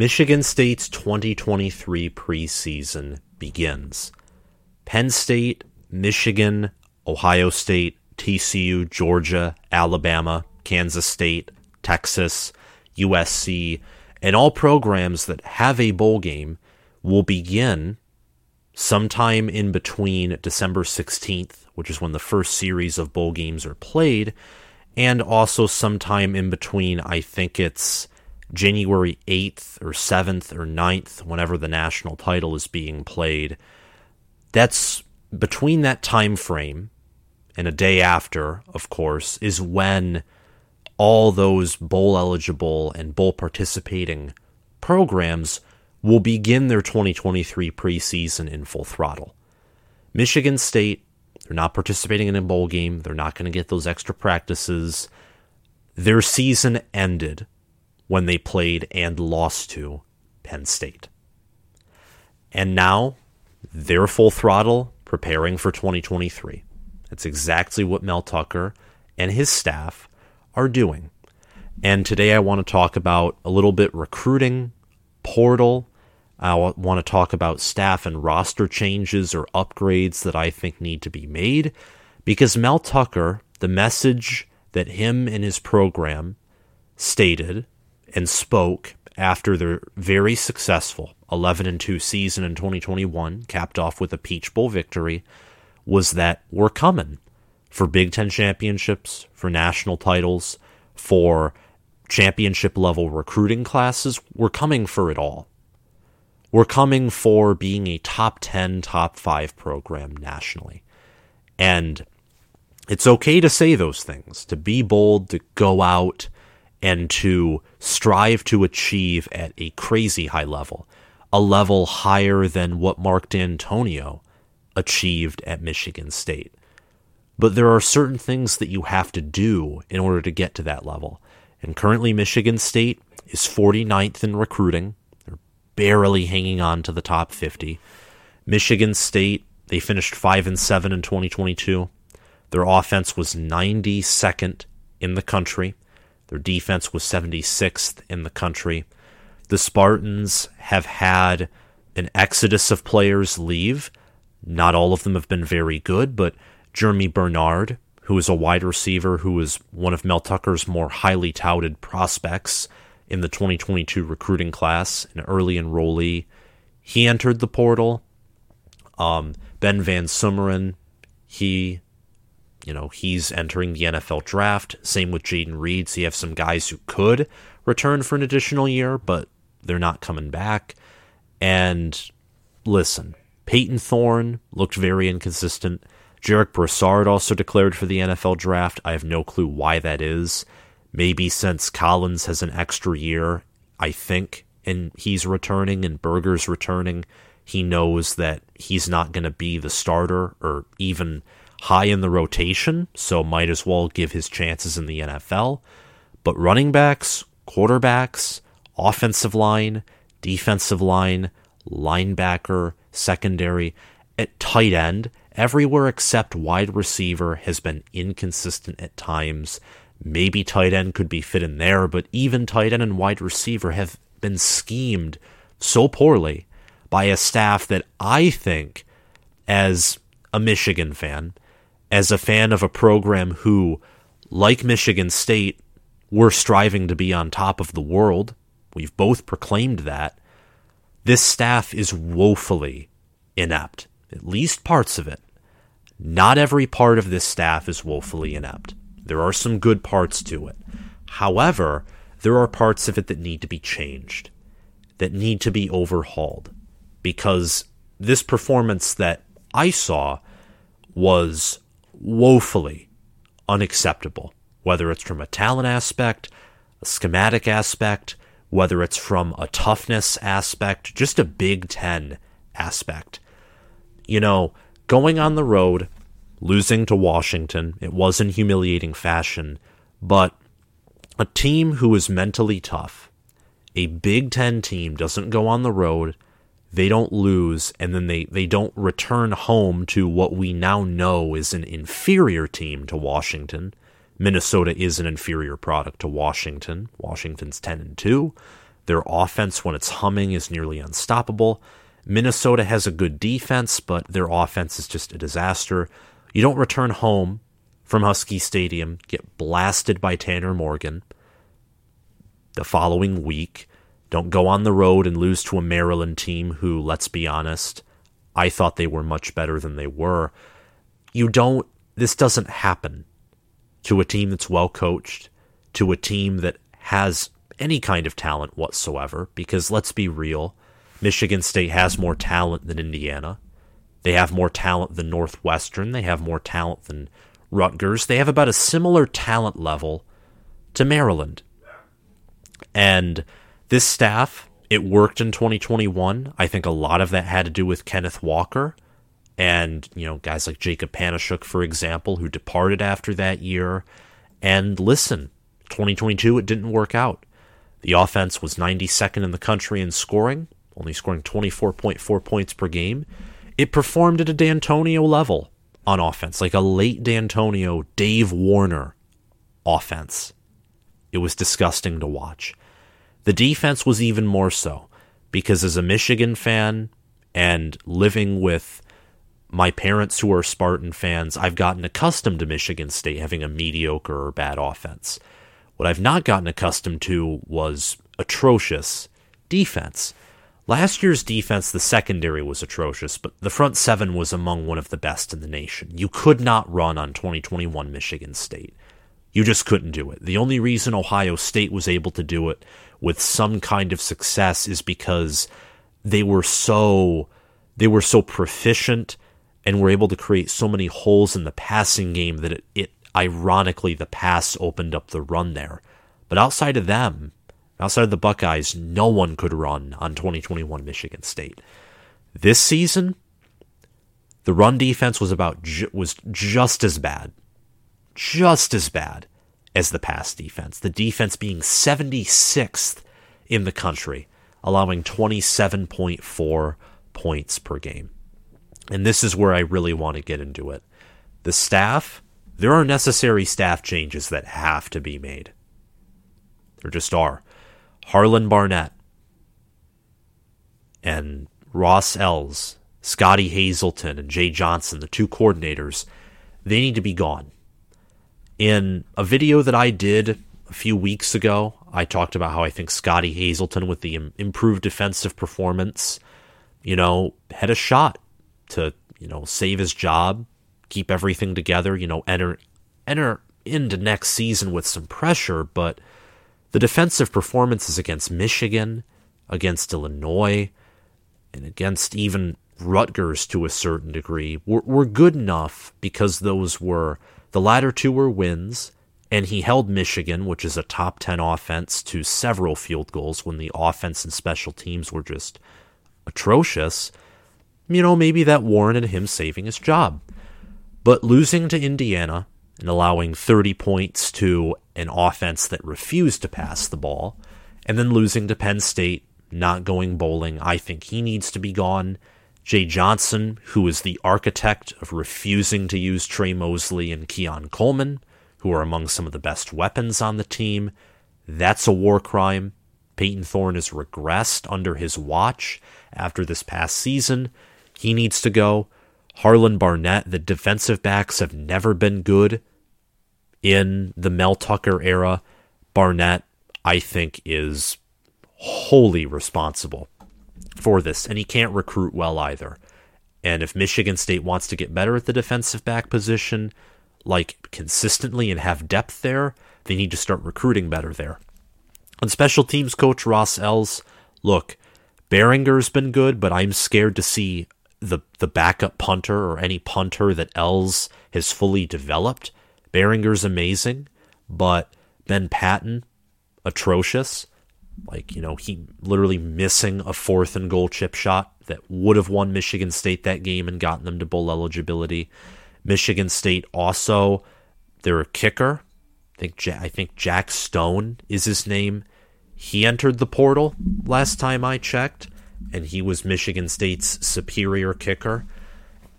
Michigan State's 2023 preseason begins. Penn State, Michigan, Ohio State, TCU, Georgia, Alabama, Kansas State, Texas, USC, and all programs that have a bowl game will begin sometime in between December 16th, which is when the first series of bowl games are played, and also sometime in between, I think it's January 8th or 7th or 9th, whenever the national title is being played. That's between that time frame and a day after, of course, is when all those bowl eligible and bowl participating programs will begin their 2023 preseason in full throttle. Michigan State, they're not participating in a bowl game. They're not going to get those extra practices. Their season ended when they played and lost to Penn State. And now they're full throttle preparing for 2023. That's exactly what Mel Tucker and his staff are doing. And today I want to talk about a little bit recruiting, portal. I want to talk about staff and roster changes or upgrades that I think need to be made because Mel Tucker, the message that him and his program stated and spoke after their very successful 11 and 2 season in 2021, capped off with a Peach Bowl victory, was that we're coming for Big Ten championships, for national titles, for championship level recruiting classes. We're coming for it all. We're coming for being a top 10, top 5 program nationally. And it's okay to say those things, to be bold, to go out and to strive to achieve at a crazy high level, a level higher than what Mark Dantonio achieved at Michigan State. But there are certain things that you have to do in order to get to that level. And currently, Michigan State is 49th in recruiting. They're barely hanging on to the top 50. Michigan State, they finished 5 and 7 in 2022. Their offense was 92nd in the country. Their defense was 76th in the country. The Spartans have had an exodus of players leave. Not all of them have been very good, but Germie Bernard, who is a wide receiver who is one of Mel Tucker's more highly touted prospects in the 2022 recruiting class, an early enrollee. He entered the portal. Um, ben VanSumeren, he, you know, he's entering the NFL draft. Same with Jayden Reed. So you have some guys who could return for an additional year, but they're not coming back. And listen, Payton Thorne looked very inconsistent. Jarek Broussard also declared for the NFL draft. I have no clue why that is. Maybe since Collins has an extra year, I think, and he's returning and Berger's returning, he knows that he's not going to be the starter or even high in the rotation, so might as well give his chances in the NFL. But running backs, quarterbacks, offensive line, defensive line, linebacker, secondary, at tight end, everywhere except wide receiver has been inconsistent at times. Maybe tight end could be fit in there, but even tight end and wide receiver have been schemed so poorly by a staff that I think, as a Michigan fan, as a fan of a program who, like Michigan State, we're striving to be on top of the world. We've both proclaimed that. This staff is woefully inept at least parts of it. Not every part of this staff is woefully inept. There are some good parts to it. However, there are parts of it that need to be changed, that need to be overhauled, because this performance that I saw was woefully unacceptable, whether it's from a talent aspect, a schematic aspect, whether it's from a toughness aspect, just a Big Ten aspect. You know, going on the road, losing to Washington, it was in humiliating fashion, but a team who is mentally tough, a Big Ten team doesn't go on the road, they don't lose, and then they, they don't return home to what we now know is an inferior team to Washington. Minnesota is an inferior product to Washington. Washington's 10 and 2. Their offense, when it's humming, is nearly unstoppable. Minnesota has a good defense, but their offense is just a disaster. You don't return home from Husky Stadium, get blasted by Tanner Morgan the following week. Don't go on the road and lose to a Maryland team who, let's be honest, I thought they were much better than they were. You don't, this doesn't happen to a team that's well coached, to a team that has any kind of talent whatsoever, because let's be real, Michigan State has more talent than Indiana. They have more talent than Northwestern. They have more talent than Rutgers. They have about a similar talent level to Maryland. And this staff, it worked in 2021. I think a lot of that had to do with Kenneth Walker and, you know, guys like Jacob Panasiuk, for example, who departed after that year. And listen, 2022, it didn't work out. The offense was 92nd in the country in scoring, only scoring 24.4 points per game. It performed at a Dantonio level on offense, like a late Dantonio, Dave Warner offense. It was disgusting to watch. The defense was even more so because as a Michigan fan and living with my parents who are Spartan fans, I've gotten accustomed to Michigan State having a mediocre or bad offense. What I've not gotten accustomed to was atrocious defense. Last year's defense, the secondary was atrocious, but the front seven was among one of the best in the nation. You could not run on 2021 Michigan State. You just couldn't do it. The only reason Ohio State was able to do it with some kind of success is because they were so they were so proficient and were able to create so many holes in the passing game that it, it ironically the pass opened up the run there. But outside of them, outside of the Buckeyes, no one could run on 2021 Michigan State. This season, the run defense was about was just as bad, just as bad as the pass defense. The defense being 76th in the country, allowing 27.4 points per game. And this is where I really want to get into it. The staff, there are necessary staff changes that have to be made. There just are. Harlan Barnett and Ross Els, Scotty Hazelton, and Jay Johnson, the two coordinators, they need to be gone. In a video that I did a few weeks ago, I talked about how I think Scotty Hazelton, with the improved defensive performance, you know, had a shot to you know save his job, keep everything together, you know, enter enter into next season with some pressure, but the defensive performances against Michigan, against Illinois, and against even Rutgers to a certain degree were, were good enough because those were the latter two were wins, and he held Michigan, which is a top 10 offense, to several field goals when the offense and special teams were just atrocious you know, maybe that warranted him saving his job. But losing to Indiana and allowing 30 points to an offense that refused to pass the ball, and then losing to Penn State, not going bowling, I think he needs to be gone. Jay Johnson, who is the architect of refusing to use Tre Mosley and Keon Coleman, who are among some of the best weapons on the team, that's a war crime. Payton Thorne has regressed under his watch after this past season. He needs to go. Harlan Barnett, the defensive backs have never been good in the Mel Tucker era. Barnett, I think, is wholly responsible for this, and he can't recruit well either. And if Michigan State wants to get better at the defensive back position, like consistently and have depth there, they need to start recruiting better there. And special teams coach Ross Els, look, Baringer's been good, but I'm scared to see the the backup punter or any punter that Els has fully developed. Baringer's amazing, but Ben Patton atrocious. Like, you know, he literally missing a fourth and goal chip shot that would have won Michigan State that game and gotten them to bowl eligibility. Michigan State also their kicker, I think I think Jack Stone is his name. He entered the portal last time I checked and he was Michigan State's superior kicker.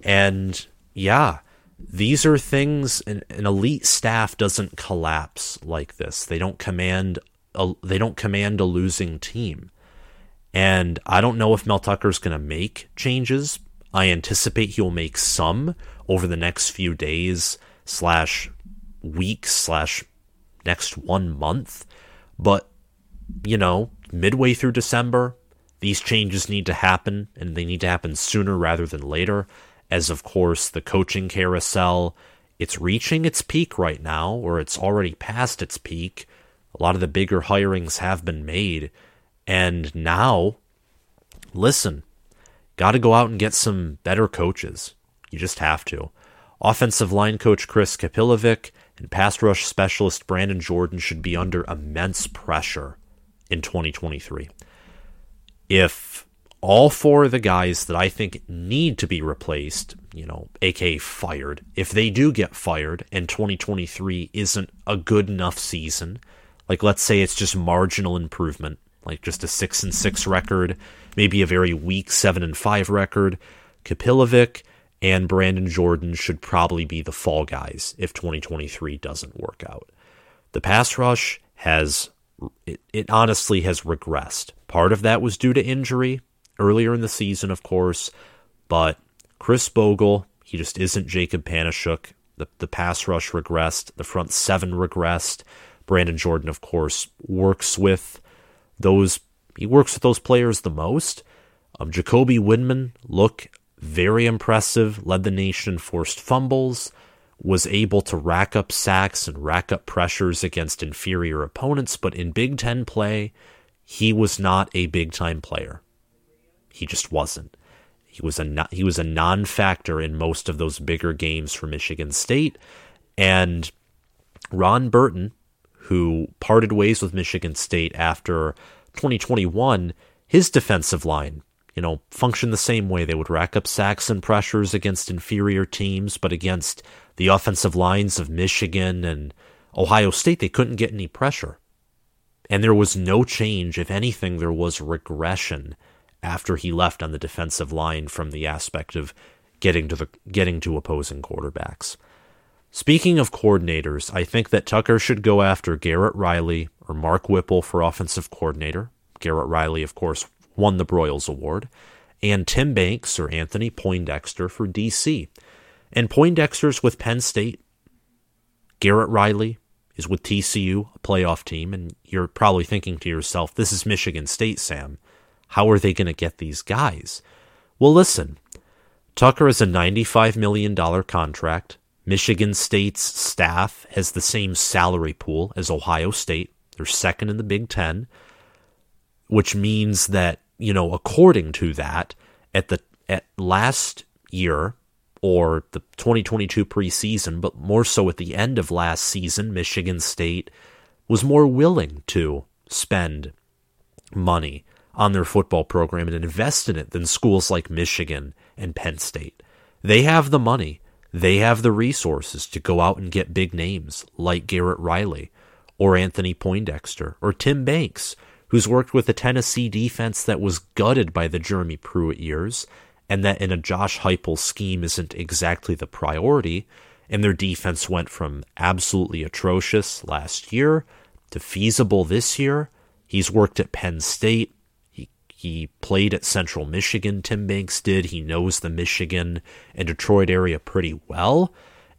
And yeah, these are things an, an, elite staff doesn't collapse like this. They don't command a, they don't command a losing team. And I don't know if Mel Tucker's going to make changes. I anticipate he'll make some over the next few days slash weeks slash next one month. But, you know, midway through December, these changes need to happen, and they need to happen sooner rather than later. As of course, the coaching carousel, it's reaching its peak right now, or it's already past its peak. A lot of the bigger hirings have been made. And now, listen, got to go out and get some better coaches. You just have to. Offensive line coach Chris Kapilovic and pass rush specialist Brandon Jordan should be under immense pressure in 2023. If all four of the guys that I think need to be replaced, you know, aka fired, if they do get fired and 2023 isn't a good enough season, like let's say it's just marginal improvement, like just a 6 and 6 record, maybe a very weak 7 and 5 record, Kapilovic and Brandon Jordan should probably be the fall guys if 2023 doesn't work out. The pass rush has it, it honestly has regressed. Part of that was due to injury earlier in the season, of course, but Khris Bogle, he just isn't Jacob Panasiuk. The, the pass rush regressed, the front seven regressed. Brandon Jordan, of course, works with those he works with those players the most. Um, Jacoby Windmon look very impressive, led the nation in forced fumbles, was able to rack up sacks and rack up pressures against inferior opponents, but in Big Ten play, he was not a big time player. He just wasn't. He was a he was a non-factor in most of those bigger games for Michigan State, and Ron Burton, who parted ways with Michigan State after 2021, his defensive line you know, function the same way. They would rack up sacks and pressures against inferior teams, but against the offensive lines of Michigan and Ohio State, they couldn't get any pressure. And there was no change. If anything, there was regression after he left on the defensive line from the aspect of getting to the getting to opposing quarterbacks. Speaking of coordinators, I think that Tucker should go after Garrett Riley or Mark Whipple for offensive coordinator. Garrett Riley, of course, won the Broyles Award, and Tim Banks or Anthony Poindexter for DC. And Poindexter's with Penn State. Garrett Riley is with TCU, a playoff team, and you're probably thinking to yourself, this is Michigan State, Sam. How are they going to get these guys? Well, listen, Tucker is a $95 million contract. Michigan State's staff has the same salary pool as Ohio State. They're second in the Big Ten which means that, you know, according to that, at the at last year or the 2022 preseason, but more so at the end of last season, Michigan State was more willing to spend money on their football program and invest in it than schools like Michigan and Penn State. They have the money, they have the resources to go out and get big names like Garrett Riley or Anthony Poindexter or Tim Banks who's worked with a Tennessee defense that was gutted by the Jeremy Pruitt years, and that in a Josh Heupel scheme isn't exactly the priority, and their defense went from absolutely atrocious last year to feasible this year. He's worked at Penn State. He played at Central Michigan. Tim Banks did. He knows the Michigan and Detroit area pretty well.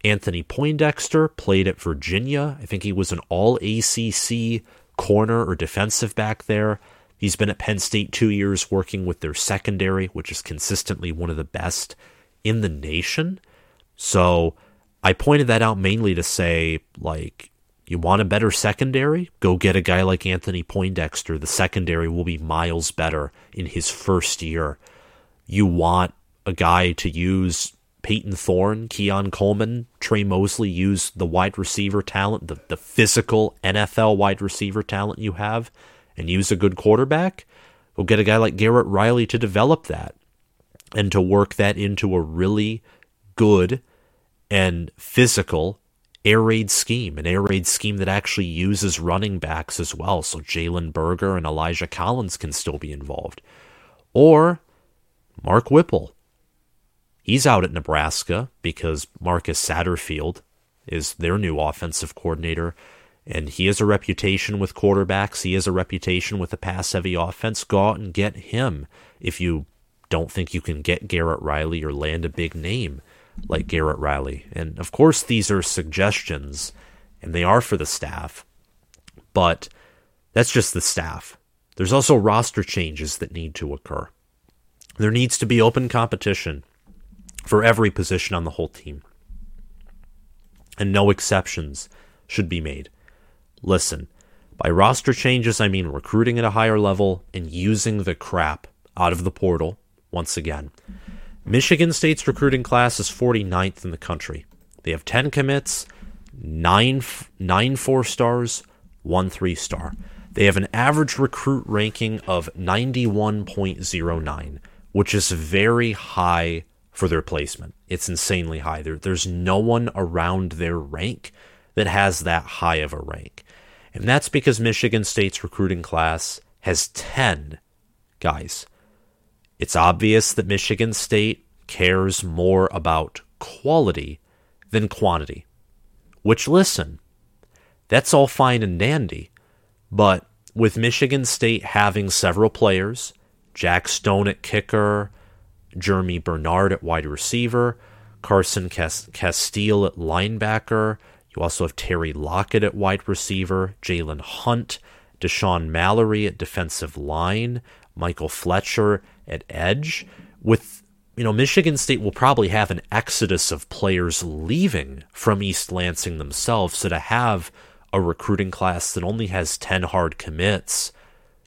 Anthony Poindexter played at Virginia. I think he was an all ACC corner or defensive back there. He's been at Penn State two years working with their secondary, which is consistently one of the best in the nation. So I pointed that out mainly to say, like, you want a better secondary? Go get a guy like Anthony Poindexter. The secondary will be miles better in his first year. You want a guy to use Payton Thorne, Keon Coleman, Tre Mosley use the wide receiver talent, the, the physical NFL wide receiver talent you have, and use a good quarterback, go get a guy like Garrett Riley to develop that and to work that into a really good and physical air raid scheme, an air raid scheme that actually uses running backs as well, so Jalen Berger and Elijah Collins can still be involved. Or Mark Whipple He's out at Nebraska because Marcus Satterfield is their new offensive coordinator. And he has a reputation with quarterbacks. He has a reputation with a pass heavy offense. Go out and get him if you don't think you can get Garrett Riley or land a big name like Garrett Riley. And of course, these are suggestions and they are for the staff, but that's just the staff. There's also roster changes that need to occur. There needs to be open competition for every position on the whole team. And no exceptions should be made. Listen, by roster changes, I mean recruiting at a higher level and using the crap out of the portal once again. Michigan State's recruiting class is 49th in the country. They have 10 commits, 9, nine four stars, 1 3 star. They have an average recruit ranking of 91.09, which is very high for their placement. It's insanely high. There, there's no one around their rank that has that high of a rank. And that's because Michigan State's recruiting class has 10 guys. It's obvious that Michigan State cares more about quality than quantity. Which, listen, that's all fine and dandy, but with Michigan State having several players, Jack Stone at kicker, Germie Bernard at wide receiver, Carson Castile at linebacker, you also have Terry Lockett at wide receiver, Jalen Hunt, Dashaun Mallory at defensive line, Michael Fletcher at edge. With you know, Michigan State will probably have an exodus of players leaving from East Lansing themselves. So to have a recruiting class that only has 10 hard commits,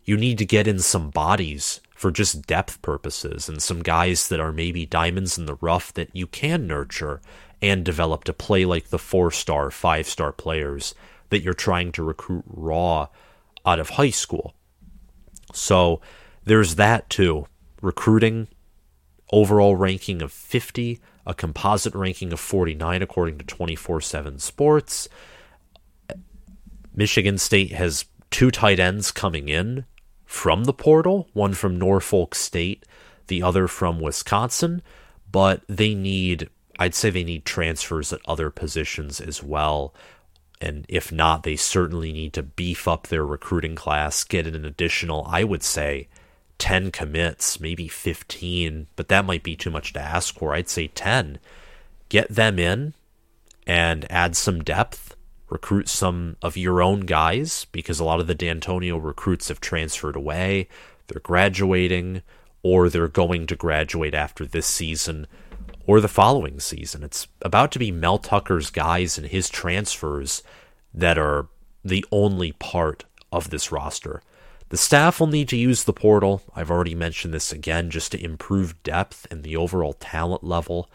you need to get in some bodies for just depth purposes and some guys that are maybe diamonds in the rough that you can nurture and develop to play like the four star, five star players that you're trying to recruit raw out of high school. So there's that too. Recruiting, overall ranking of 50, a composite ranking of 49 according to 24 7 Sports. Michigan State has two tight ends coming in from the portal, one from Norfolk State, the other from Wisconsin, but they need, I'd say they need transfers at other positions as well. And if not, they certainly need to beef up their recruiting class, get an additional, I would say, 10 commits, maybe 15, but that might be too much to ask for. I'd say 10. Get them in and add some depth recruit some of your own guys because a lot of the Dantonio recruits have transferred away. They're graduating or they're going to graduate after this season or the following season. It's about to be Mel Tucker's guys and his transfers that are the only part of this roster. The staff will need to use the portal. I've already mentioned this again just to improve depth and the overall talent level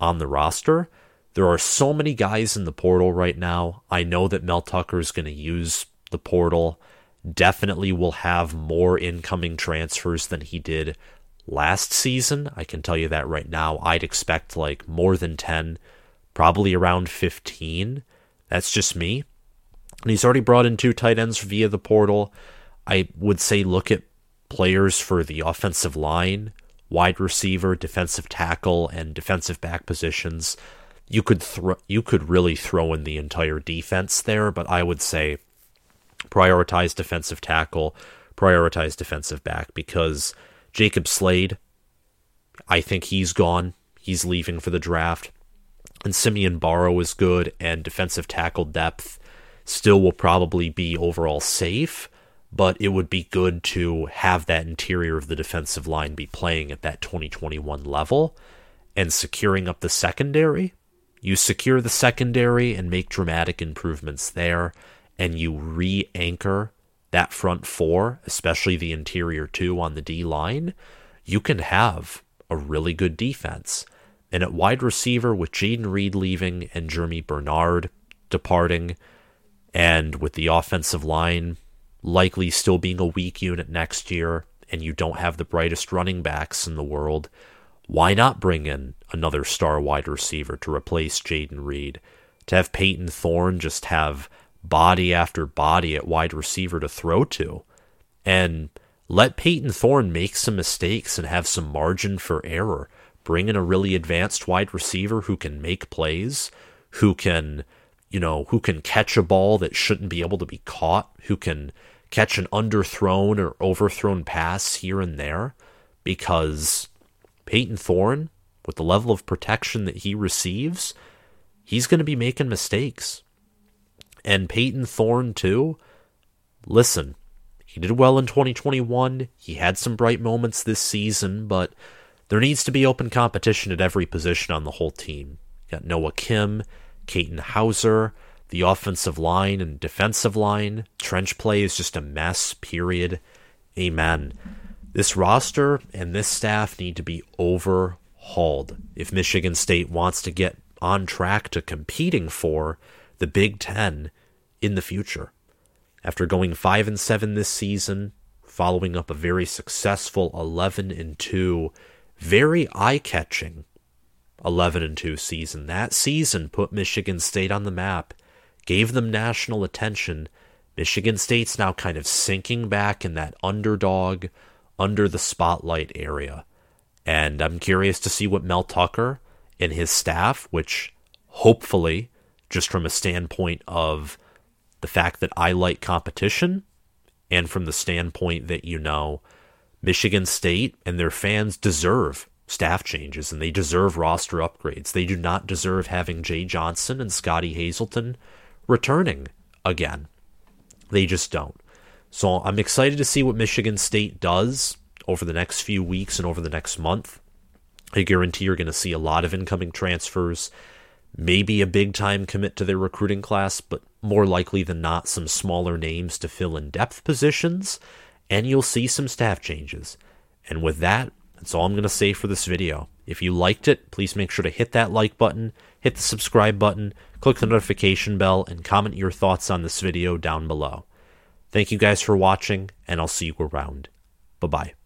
on the roster. There are so many guys in the portal right now. I know that Mel Tucker is going to use the portal. Definitely will have more incoming transfers than he did last season. I can tell you that right now. I'd expect like more than 10, probably around 15. That's just me. And he's already brought in two tight ends via the portal. I would say look at players for the offensive line, wide receiver, defensive tackle, and defensive back positions you could throw you could really throw in the entire defense there, but I would say prioritize defensive tackle, prioritize defensive back because Jacob Slade, I think he's gone. He's leaving for the draft. And Simeon Barrow is good, and defensive tackle depth still will probably be overall safe, but it would be good to have that interior of the defensive line be playing at that 2021 level and securing up the secondary you secure the secondary and make dramatic improvements there, and you re anchor that front four, especially the interior two on the D line, you can have a really good defense. And at wide receiver, with Jayden Reed leaving and Germie Bernard departing, and with the offensive line likely still being a weak unit next year, and you don't have the brightest running backs in the world, why not bring in another star wide receiver to replace Jayden Reed? To have Payton Thorne just have body after body at wide receiver to throw to. And let Payton Thorne make some mistakes and have some margin for error. Bring in a really advanced wide receiver who can make plays, who can, you know, who can catch a ball that shouldn't be able to be caught, who can catch an underthrown or overthrown pass here and there, because Payton Thorne, with the level of protection that he receives, he's going to be making mistakes. And Payton Thorne, too, listen, he did well in 2021. He had some bright moments this season, but there needs to be open competition at every position on the whole team. Got Noah Kim, Katin Houser, the offensive line and defensive line. Trench play is just a mess, period. Amen. This roster and this staff need to be overhauled if Michigan State wants to get on track to competing for the Big Ten in the future. After going 5 and 7 this season, following up a very successful 11 and 2, very eye-catching 11 and 2 season. That season put Michigan State on the map, gave them national attention. Michigan State's now kind of sinking back in that underdog, under the spotlight area. And I'm curious to see what Mel Tucker and his staff, which hopefully, just from a standpoint of the fact that I like competition, and from the standpoint that, you know, Michigan State and their fans deserve staff changes and they deserve roster upgrades. They do not deserve having Jay Johnson and Scotty Hazelton returning again. They just don't. So I'm excited to see what Michigan State does over the next few weeks and over the next month. I guarantee you're going to see a lot of incoming transfers maybe a big time commit to their recruiting class, but more likely than not, some smaller names to fill in depth positions, and you'll see some staff changes. And with that, that's all I'm going to say for this video. If you liked it, please make sure to hit that like button, hit the subscribe button, click the notification bell, and comment your thoughts on this video down below. Thank you guys for watching, and I'll see you around. Bye bye.